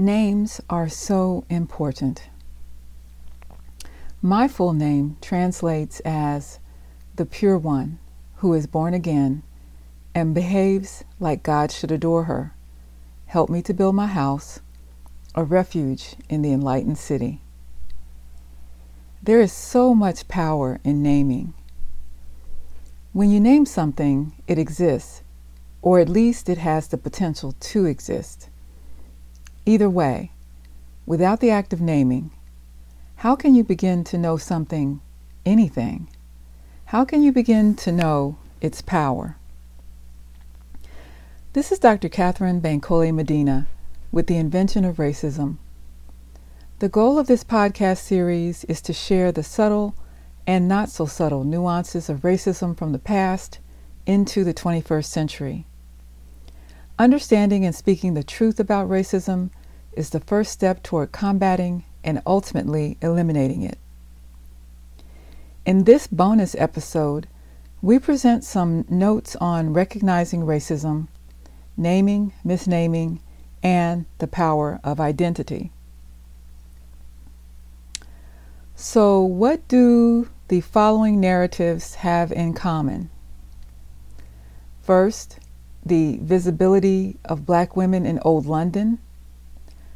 Names are so important. My full name translates as the Pure One who is born again and behaves like God should adore her. Help me to build my house, a refuge in the enlightened city. There is so much power in naming. When you name something, it exists, or at least it has the potential to exist. Either way, without the act of naming, how can you begin to know something, anything? How can you begin to know its power? This is Dr. Katherine Bankole Medina with the Invention of Racism. The goal of this podcast series is to share the subtle and not so subtle nuances of racism from the past into the 21st century. Understanding and speaking the truth about racism is the first step toward combating and ultimately eliminating it. In this bonus episode, we present some notes on recognizing racism, naming, misnaming, and the power of identity. So, what do the following narratives have in common? First, the visibility of black women in Old London.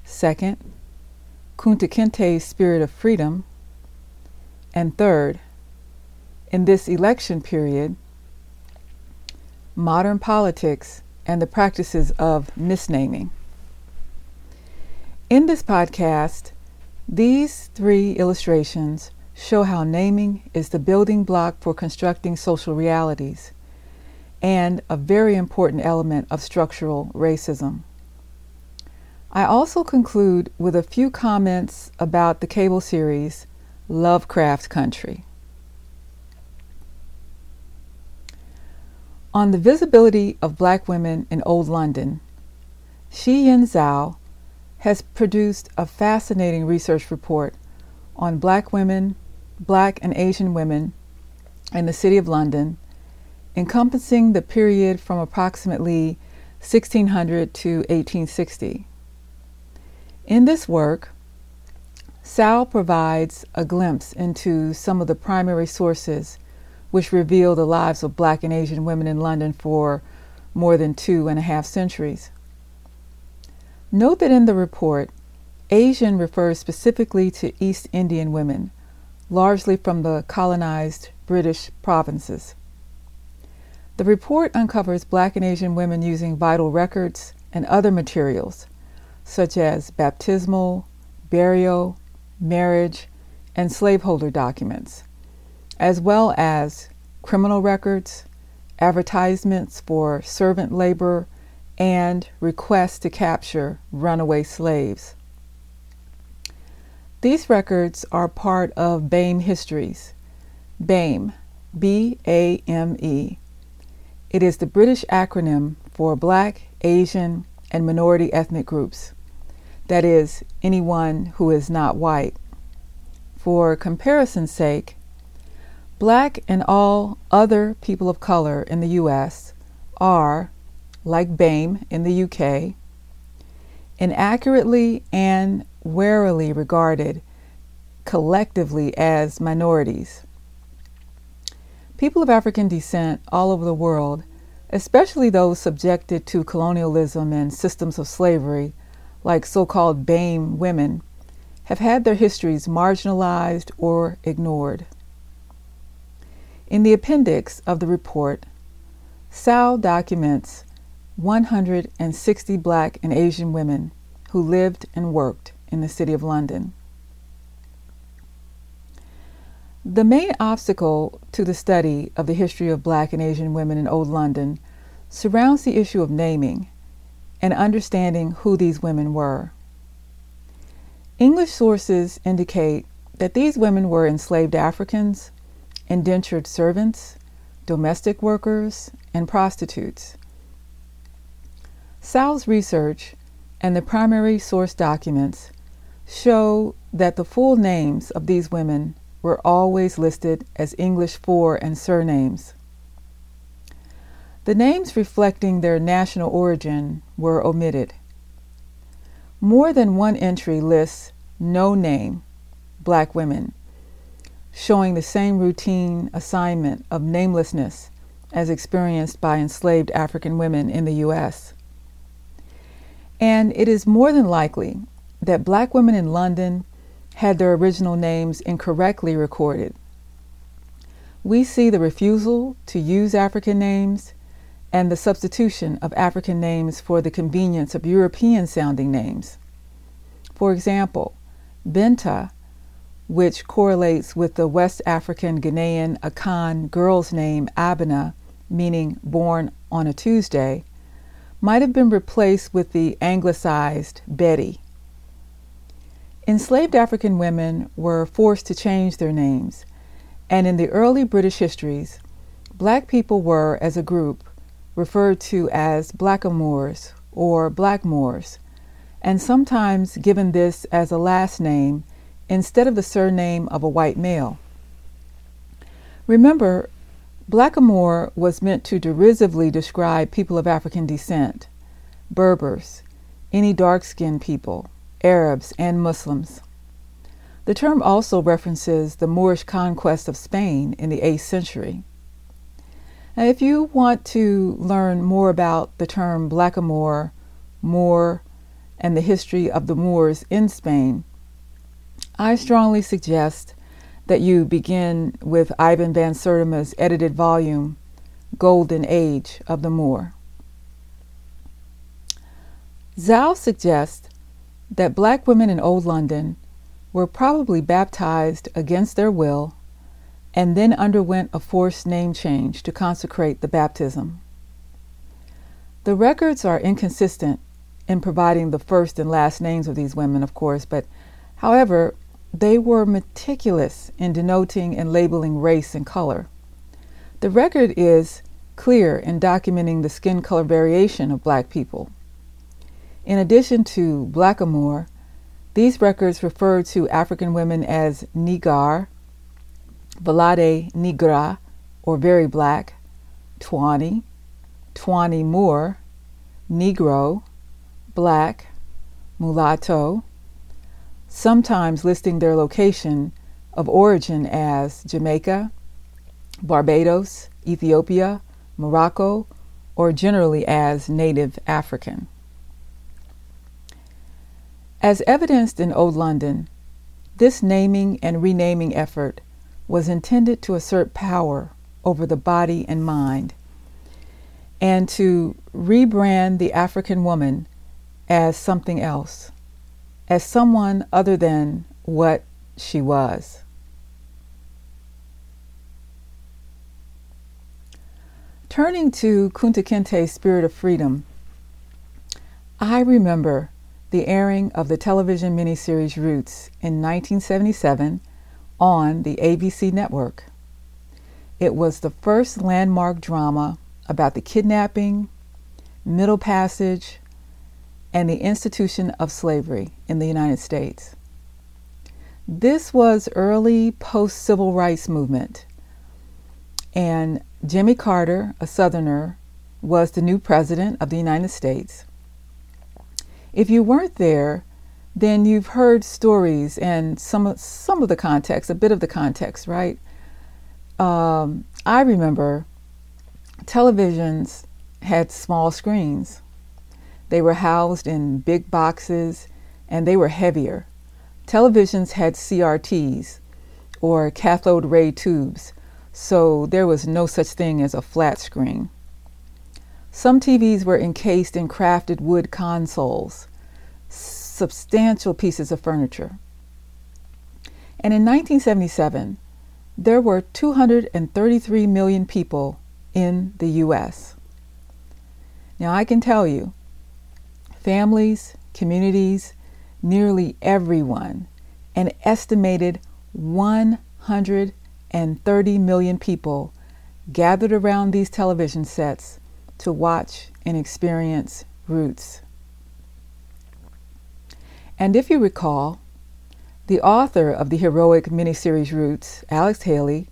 Second, Kunta Kinte's spirit of freedom. And third, in this election period, modern politics and the practices of misnaming. In this podcast, these three illustrations show how naming is the building block for constructing social realities and a very important element of structural racism. I also conclude with a few comments about the cable series Lovecraft Country. On the visibility of black women in Old London, Shi-Yin Zhao has produced a fascinating research report on black women, black and Asian women in the City of London encompassing the period from approximately 1600 to 1860. In this work, Sal provides a glimpse into some of the primary sources which reveal the lives of black and Asian women in London for more than two and a half centuries. Note that in the report, Asian refers specifically to East Indian women, largely from the colonized British provinces. The report uncovers Black and Asian women using vital records and other materials, such as baptismal, burial, marriage, and slaveholder documents, as well as criminal records, advertisements for servant labor, and requests to capture runaway slaves. These records are part of BAME Histories. BAME, B A M E, it is the British acronym for Black, Asian, and Minority Ethnic Groups. That is, anyone who is not white. For comparison's sake, Black and all other people of color in the U.S. are, like BAME in the UK, inaccurately and warily regarded collectively as minorities. People of African descent all over the world, especially those subjected to colonialism and systems of slavery, like so called BAME women, have had their histories marginalized or ignored. In the appendix of the report, Zhao documents 160 black and Asian women who lived and worked in the City of London. The main obstacle to the study of the history of black and Asian women in Old London surrounds the issue of naming and understanding who these women were. English sources indicate that these women were enslaved Africans, indentured servants, domestic workers, and prostitutes. Sal's research and the primary source documents show that the full names of these women were always listed as English fore and surnames. The names reflecting their national origin were omitted. More than one entry lists no name black women, showing the same routine assignment of namelessness as experienced by enslaved African women in the U.S. And it is more than likely that black women in London had their original names incorrectly recorded. We see the refusal to use African names and the substitution of African names for the convenience of European sounding names. For example, Binta, which correlates with the West African Ghanaian Akan girl's name Abena, meaning born on a Tuesday, might have been replaced with the anglicized Betty. Enslaved African women were forced to change their names, and in the early British histories, black people were, as a group, referred to as blackamoors or blackmoors, and sometimes given this as a last name instead of the surname of a white male. Remember, blackamoor was meant to derisively describe people of African descent, Berbers, any dark skinned people, Arabs, and Muslims. The term also references the Moorish conquest of Spain in the 8th century. Now, if you want to learn more about the term blackamoor, Moor, and the history of the Moors in Spain, I strongly suggest that you begin with Ivan van Sertima's edited volume, Golden Age of the Moor. Zhao suggests that black women in Old London were probably baptized against their will and then underwent a forced name change to consecrate the baptism. The records are inconsistent in providing the first and last names of these women, of course, but however, they were meticulous in denoting and labeling race and color. The record is clear in documenting the skin color variation of black people. In addition to blackamoor, these records refer to African women as nigar, Valde Nigra, or very black, Tawny, Tawny Moor, Negro, black, mulatto, sometimes listing their location of origin as Jamaica, Barbados, Ethiopia, Morocco, or generally as Native African. As evidenced in Old London, this naming and renaming effort was intended to assert power over the body and mind and to rebrand the African woman as something else, as someone other than what she was. Turning to Kunta Kinte's Spirit of Freedom, I remember the airing of the television miniseries Roots in 1977 on the ABC network. It was the first landmark drama about the kidnapping, Middle Passage, and the institution of slavery in the United States. This was early post civil rights movement, and Jimmy Carter, a Southerner, was the new president of the United States. If you weren't there, then you've heard stories and some of, some of the context, a bit of the context, right? Um, I remember televisions had small screens. They were housed in big boxes and they were heavier. Televisions had CRTs or cathode ray tubes, so there was no such thing as a flat screen. Some TVs were encased in crafted wood consoles substantial pieces of furniture. And in 1977, there were 233 million people in the U.S. Now, I can tell you, families, communities, nearly everyone, an estimated 130 million people gathered around these television sets to watch and experience Roots. And if you recall, the author of the heroic miniseries Roots, Alex Haley,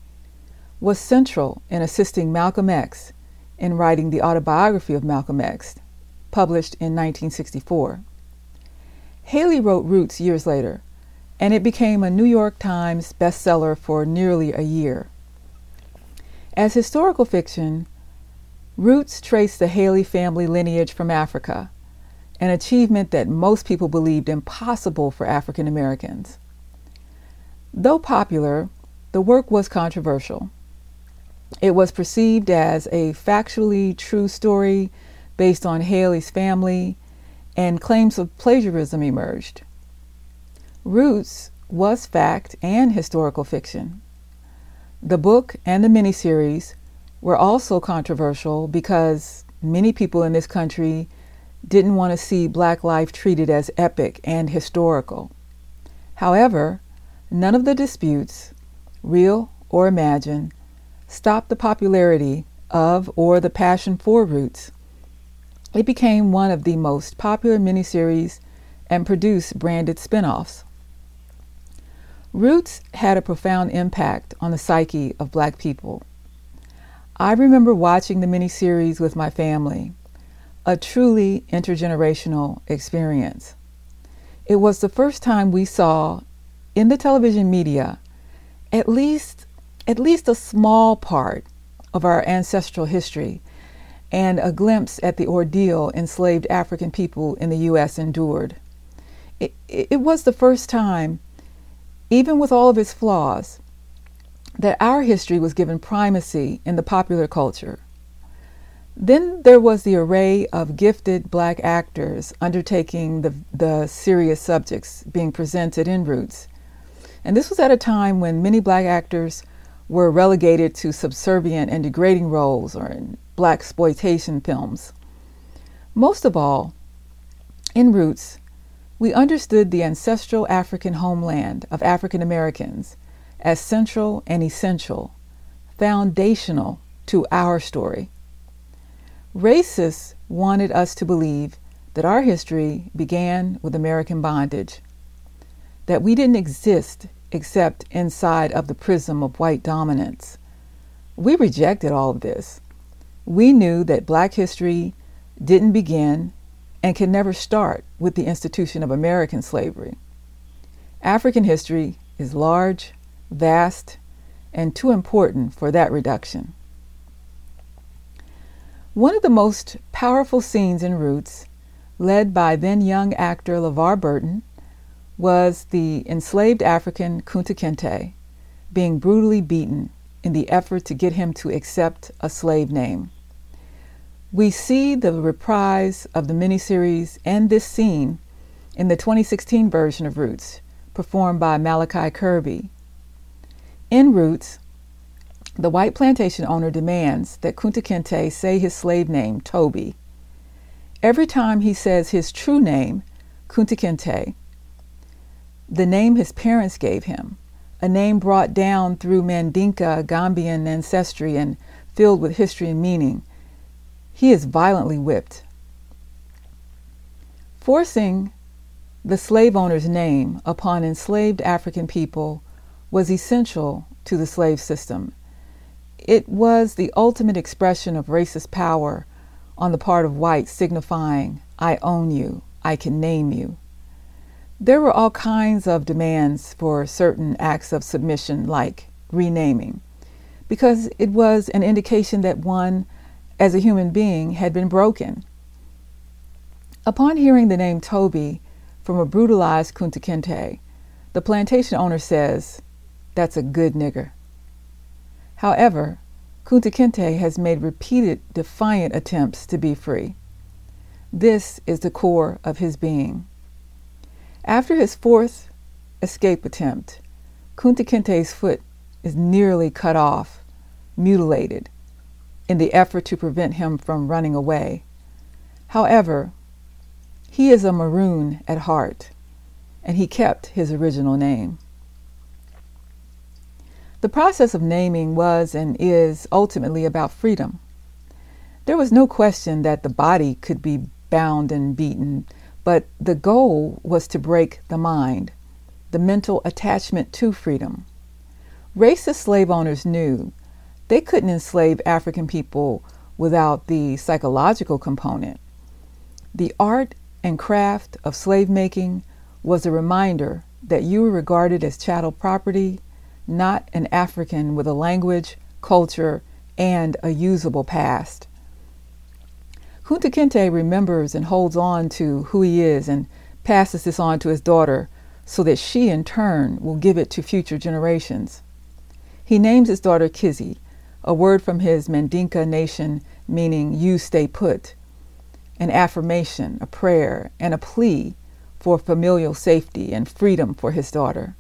was central in assisting Malcolm X in writing the autobiography of Malcolm X, published in 1964. Haley wrote Roots years later, and it became a New York Times bestseller for nearly a year. As historical fiction, Roots traced the Haley family lineage from Africa, an achievement that most people believed impossible for African Americans. Though popular, the work was controversial. It was perceived as a factually true story based on Haley's family, and claims of plagiarism emerged. Roots was fact and historical fiction. The book and the miniseries were also controversial because many people in this country didn't want to see black life treated as epic and historical. However, none of the disputes, real or imagined, stopped the popularity of or the passion for Roots. It became one of the most popular miniseries and produced branded spin offs. Roots had a profound impact on the psyche of black people. I remember watching the miniseries with my family, a truly intergenerational experience. It was the first time we saw in the television media at least at least a small part of our ancestral history and a glimpse at the ordeal enslaved African people in the U.S. endured. It, it was the first time, even with all of its flaws, that our history was given primacy in the popular culture. Then there was the array of gifted black actors undertaking the, the serious subjects being presented in Roots. And this was at a time when many black actors were relegated to subservient and degrading roles or in blaxploitation films. Most of all, in Roots, we understood the ancestral African homeland of African Americans as central and essential, foundational to our story. Racists wanted us to believe that our history began with American bondage, that we didn't exist except inside of the prism of white dominance. We rejected all of this. We knew that black history didn't begin and can never start with the institution of American slavery. African history is large, vast, and too important for that reduction. One of the most powerful scenes in Roots, led by then young actor LeVar Burton, was the enslaved African Kunta Kinte being brutally beaten in the effort to get him to accept a slave name. We see the reprise of the miniseries and this scene in the 2016 version of Roots, performed by Malachi Kirby. In Roots, the white plantation owner demands that Kunta Kinte say his slave name, Toby. Every time he says his true name, Kunta Kinte, the name his parents gave him, a name brought down through Mandinka Gambian ancestry and filled with history and meaning. He is violently whipped. Forcing the slave owner's name upon enslaved African people was essential to the slave system. It was the ultimate expression of racist power on the part of whites, signifying, I own you, I can name you. There were all kinds of demands for certain acts of submission, like renaming, because it was an indication that one, as a human being, had been broken. Upon hearing the name Toby from a brutalized Kunta Kinte, the plantation owner says, That's a good nigger. However, Kunta Kinte has made repeated defiant attempts to be free. This is the core of his being. After his fourth escape attempt, Kunta Kinte's foot is nearly cut off, mutilated, in the effort to prevent him from running away. However, he is a Maroon at heart, and he kept his original name. The process of naming was and is ultimately about freedom. There was no question that the body could be bound and beaten but the goal was to break the mind, the mental attachment to freedom. Racist slave owners knew they couldn't enslave African people without the psychological component. The art and craft of slave making was a reminder that you were regarded as chattel property, not an African with a language, culture, and a usable past. Kunta Kinte remembers and holds on to who he is and passes this on to his daughter so that she in turn will give it to future generations. He names his daughter Kizzy, a word from his Mandinka nation meaning you stay put, an affirmation, a prayer, and a plea for familial safety and freedom for his daughter.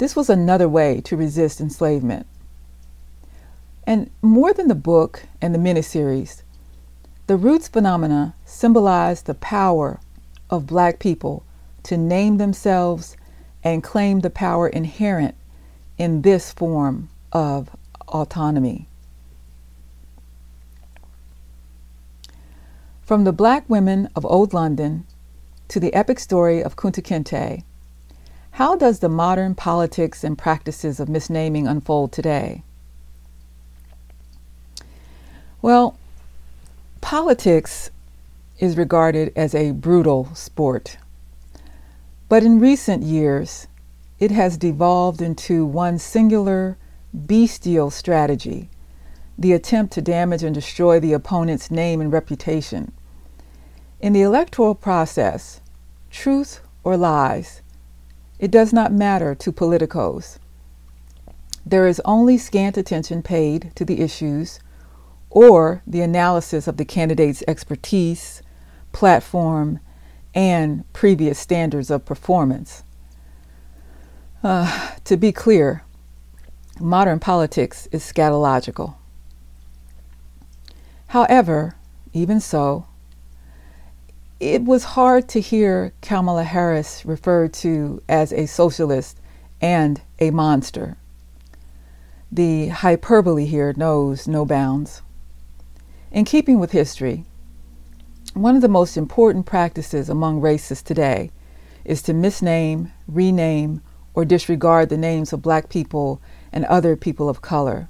This was another way to resist enslavement. And more than the book and the miniseries, the Roots phenomena symbolize the power of black people to name themselves and claim the power inherent in this form of autonomy. From the black women of Old London to the epic story of Kunta Kinte, how does the modern politics and practices of misnaming unfold today? Well, politics is regarded as a brutal sport. But in recent years, it has devolved into one singular, bestial strategy the attempt to damage and destroy the opponent's name and reputation. In the electoral process, truth or lies, it does not matter to politicos. There is only scant attention paid to the issues or the analysis of the candidate's expertise, platform, and previous standards of performance. Uh, to be clear, modern politics is scatological. However, even so, it was hard to hear Kamala Harris referred to as a socialist and a monster. The hyperbole here knows no bounds. In keeping with history, one of the most important practices among racists today is to misname, rename, or disregard the names of black people and other people of color.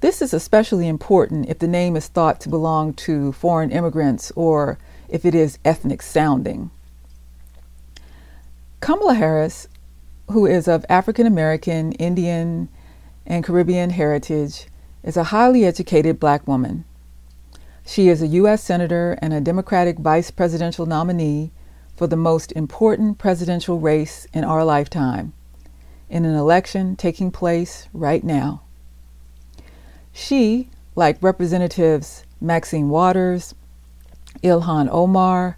This is especially important if the name is thought to belong to foreign immigrants or if it is ethnic sounding. Kamala Harris, who is of African American, Indian, and Caribbean heritage, is a highly educated black woman. She is a U.S. Senator and a Democratic vice presidential nominee for the most important presidential race in our lifetime, in an election taking place right now. She, like Representatives Maxine Waters, Ilhan Omar,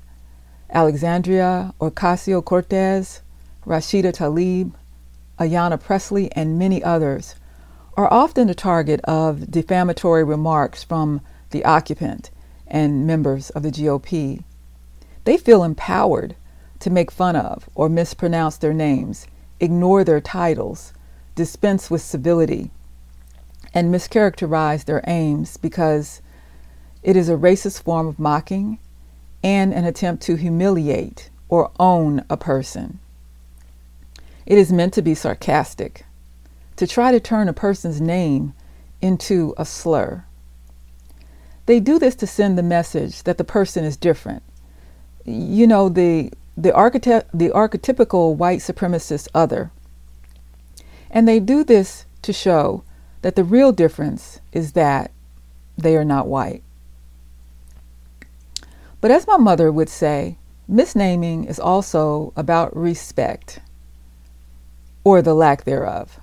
Alexandria Ocasio Cortez, Rashida Tlaib, Ayanna Pressley, and many others, are often the target of defamatory remarks from the occupant, and members of the GOP. They feel empowered to make fun of or mispronounce their names, ignore their titles, dispense with civility, and mischaracterize their aims because it is a racist form of mocking and an attempt to humiliate or own a person. It is meant to be sarcastic, to try to turn a person's name into a slur. They do this to send the message that the person is different. You know, the the, archety- the archetypical white supremacist other. And they do this to show that the real difference is that they are not white. But as my mother would say, misnaming is also about respect or the lack thereof.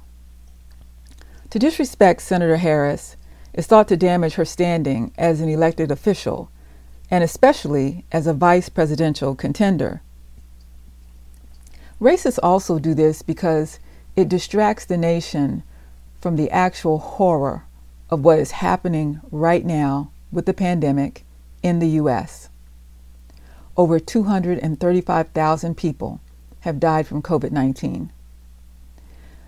To disrespect Senator Harris is thought to damage her standing as an elected official, and especially as a vice presidential contender. Racists also do this because it distracts the nation from the actual horror of what is happening right now with the pandemic in the U.S. Over 235,000 people have died from COVID 19.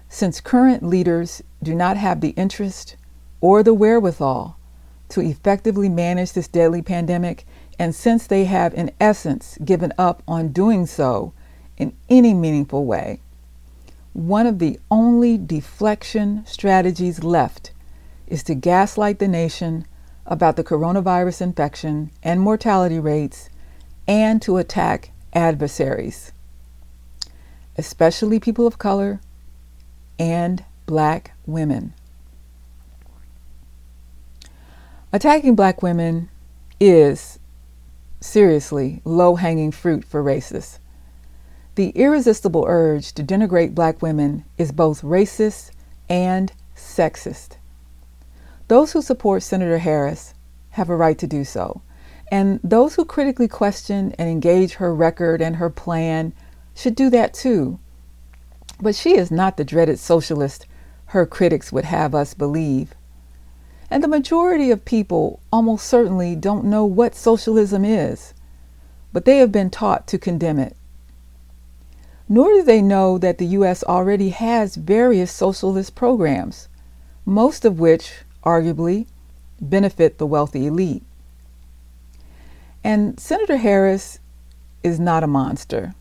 Since current leaders do not have the interest or the wherewithal to effectively manage this deadly pandemic, and since they have, in essence, given up on doing so in any meaningful way, one of the only deflection strategies left is to gaslight the nation about the coronavirus infection and mortality rates and to attack adversaries. especially people of color and black women. Attacking black women is seriously low hanging fruit for racists. The irresistible urge to denigrate black women is both racist and sexist. Those who support Senator Harris have a right to do so, and those who critically question and engage her record and her plan should do that too. But she is not the dreaded socialist her critics would have us believe. And the majority of people almost certainly don't know what socialism is, but they have been taught to condemn it. Nor do they know that the U.S. already has various socialist programs, most of which, arguably, benefit the wealthy elite. And Senator Harris is not a monster.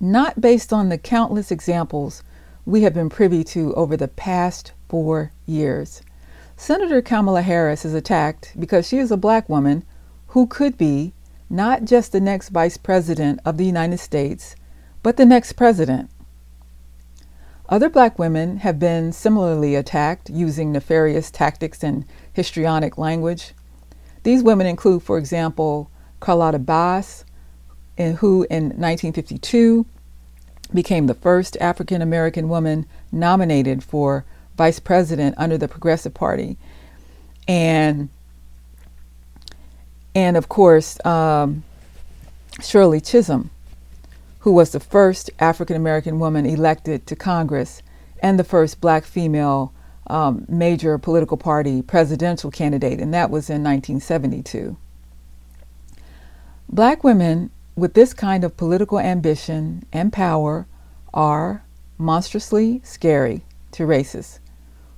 Not based on the countless examples we have been privy to over the past four years. Senator Kamala Harris is attacked because she is a black woman who could be not just the next vice president of the United States, but the next president. Other black women have been similarly attacked using nefarious tactics and histrionic language. These women include, for example, Charlotta Bass, who in 1952 became the first African American woman nominated for vice president under the Progressive Party, and and of course um, Shirley Chisholm, who was the first African American woman elected to Congress and the first black female um, major political party presidential candidate, and that was in 1972. Black women with this kind of political ambition and power are monstrously scary to racists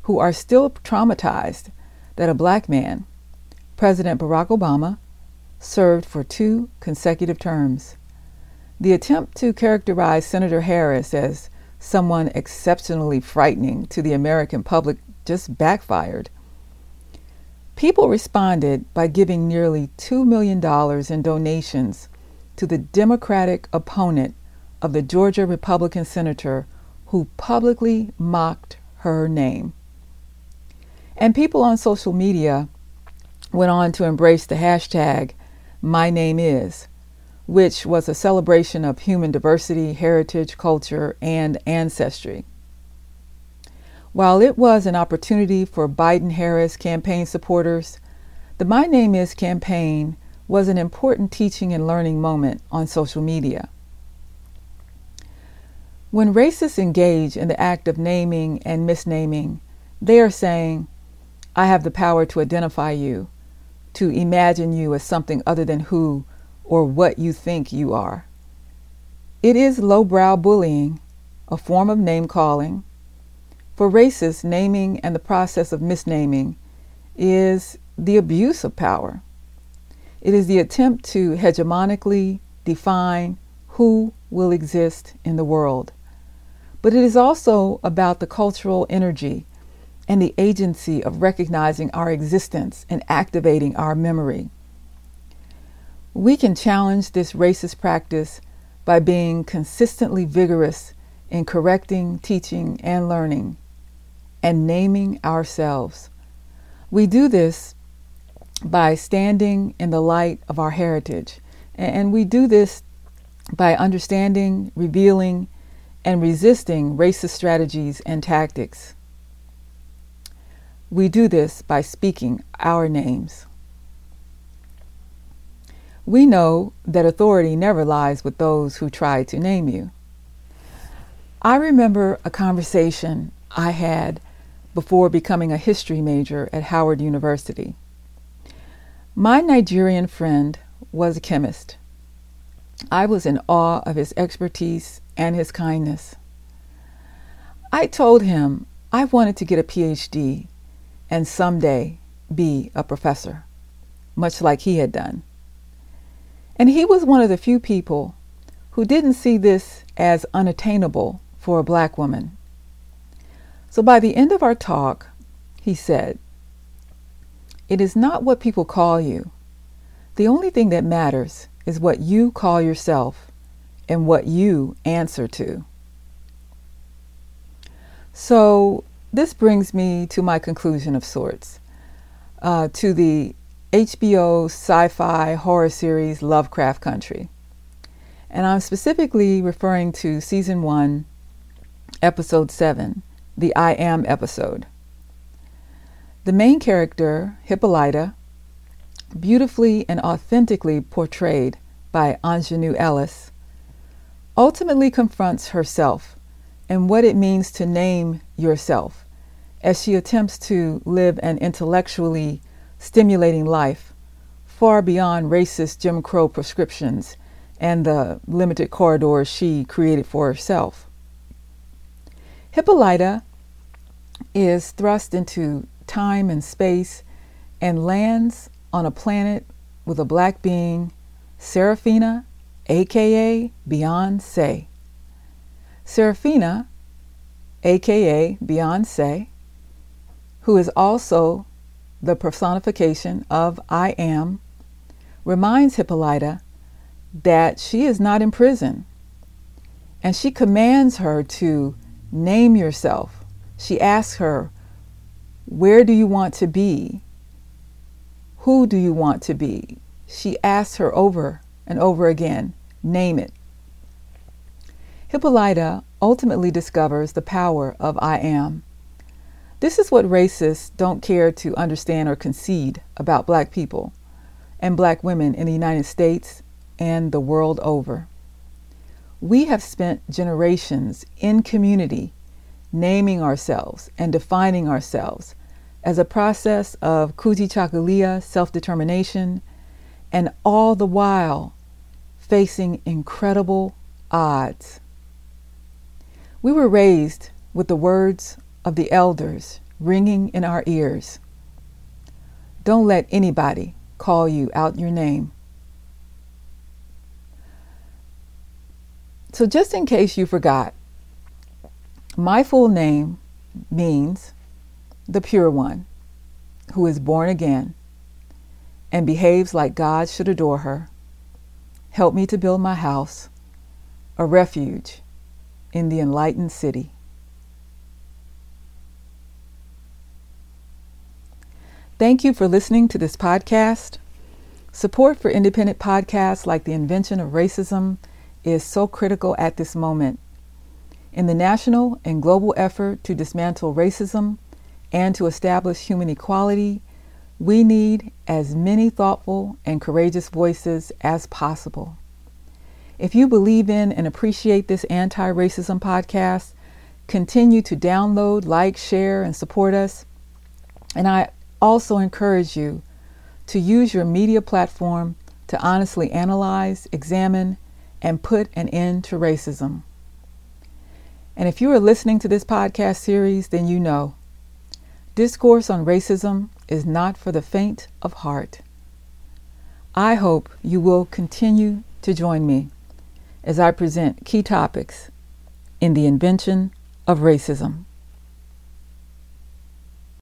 who are still traumatized that a black man, President Barack Obama, served for two consecutive terms. The attempt to characterize Senator Harris as someone exceptionally frightening to the American public just backfired. People responded by giving nearly $2 million in donations to the Democratic opponent of the Georgia Republican senator who publicly mocked her name. And people on social media went on to embrace the hashtag My Name Is, which was a celebration of human diversity, heritage, culture, and ancestry. While it was an opportunity for Biden Harris campaign supporters, the My Name Is campaign was an important teaching and learning moment on social media. When racists engage in the act of naming and misnaming, they are saying, I have the power to identify you, to imagine you as something other than who or what you think you are. It is lowbrow bullying, a form of name calling. For racists, naming and the process of misnaming is the abuse of power. It is the attempt to hegemonically define who will exist in the world. But it is also about the cultural energy and the agency of recognizing our existence and activating our memory. We can challenge this racist practice by being consistently vigorous in correcting, teaching, and learning, and naming ourselves. We do this by standing in the light of our heritage, and we do this by understanding, revealing, and resisting racist strategies and tactics. We do this by speaking our names. We know that authority never lies with those who try to name you. I remember a conversation I had before becoming a history major at Howard University. My Nigerian friend was a chemist. I was in awe of his expertise and his kindness. I told him I wanted to get a PhD and someday be a professor, much like he had done. And he was one of the few people who didn't see this as unattainable for a black woman. So by the end of our talk, he said, It is not what people call you. The only thing that matters is what you call yourself and what you answer to. So, this brings me to my conclusion of sorts uh, to the HBO sci fi horror series Lovecraft Country. And I'm specifically referring to season one, episode seven, the I Am episode. The main character, Hippolyta, beautifully and authentically portrayed by Aunjanue Ellis, ultimately confronts herself and what it means to name yourself as she attempts to live an intellectually stimulating life far beyond racist Jim Crow prescriptions and the limited corridors she created for herself. Hippolyta is thrust into time and space and lands on a planet with a black being, Seraphina, aka Beyonce. Seraphina, aka Beyonce, who is also the personification of I am, reminds Hippolyta that she is not in prison. And she commands her to name yourself. She asks her, Where do you want to be? Who do you want to be? She asks her over and over again, Name it. Hippolyta ultimately discovers the power of I am. This is what racists don't care to understand or concede about black people and black women in the United States and the world over. We have spent generations in community naming ourselves and defining ourselves as a process of Kujichagulia self determination, and all the while facing incredible odds. We were raised with the words of the elders ringing in our ears. Don't let anybody call you out your name. So, just in case you forgot, my full name means the pure one who is born again and behaves like God should adore her. Help me to build my house, a refuge in the enlightened city. Thank you for listening to this podcast. Support for independent podcasts like The Invention of Racism is so critical at this moment. In the national and global effort to dismantle racism and to establish human equality, we need as many thoughtful and courageous voices as possible. If you believe in and appreciate this anti racism podcast, continue to download, like, share, and support us. And I also encourage you to use your media platform to honestly analyze, examine, and put an end to racism. And if you are listening to this podcast series, then you know discourse on racism is not for the faint of heart. I hope you will continue to join me as I present key topics in the invention of racism.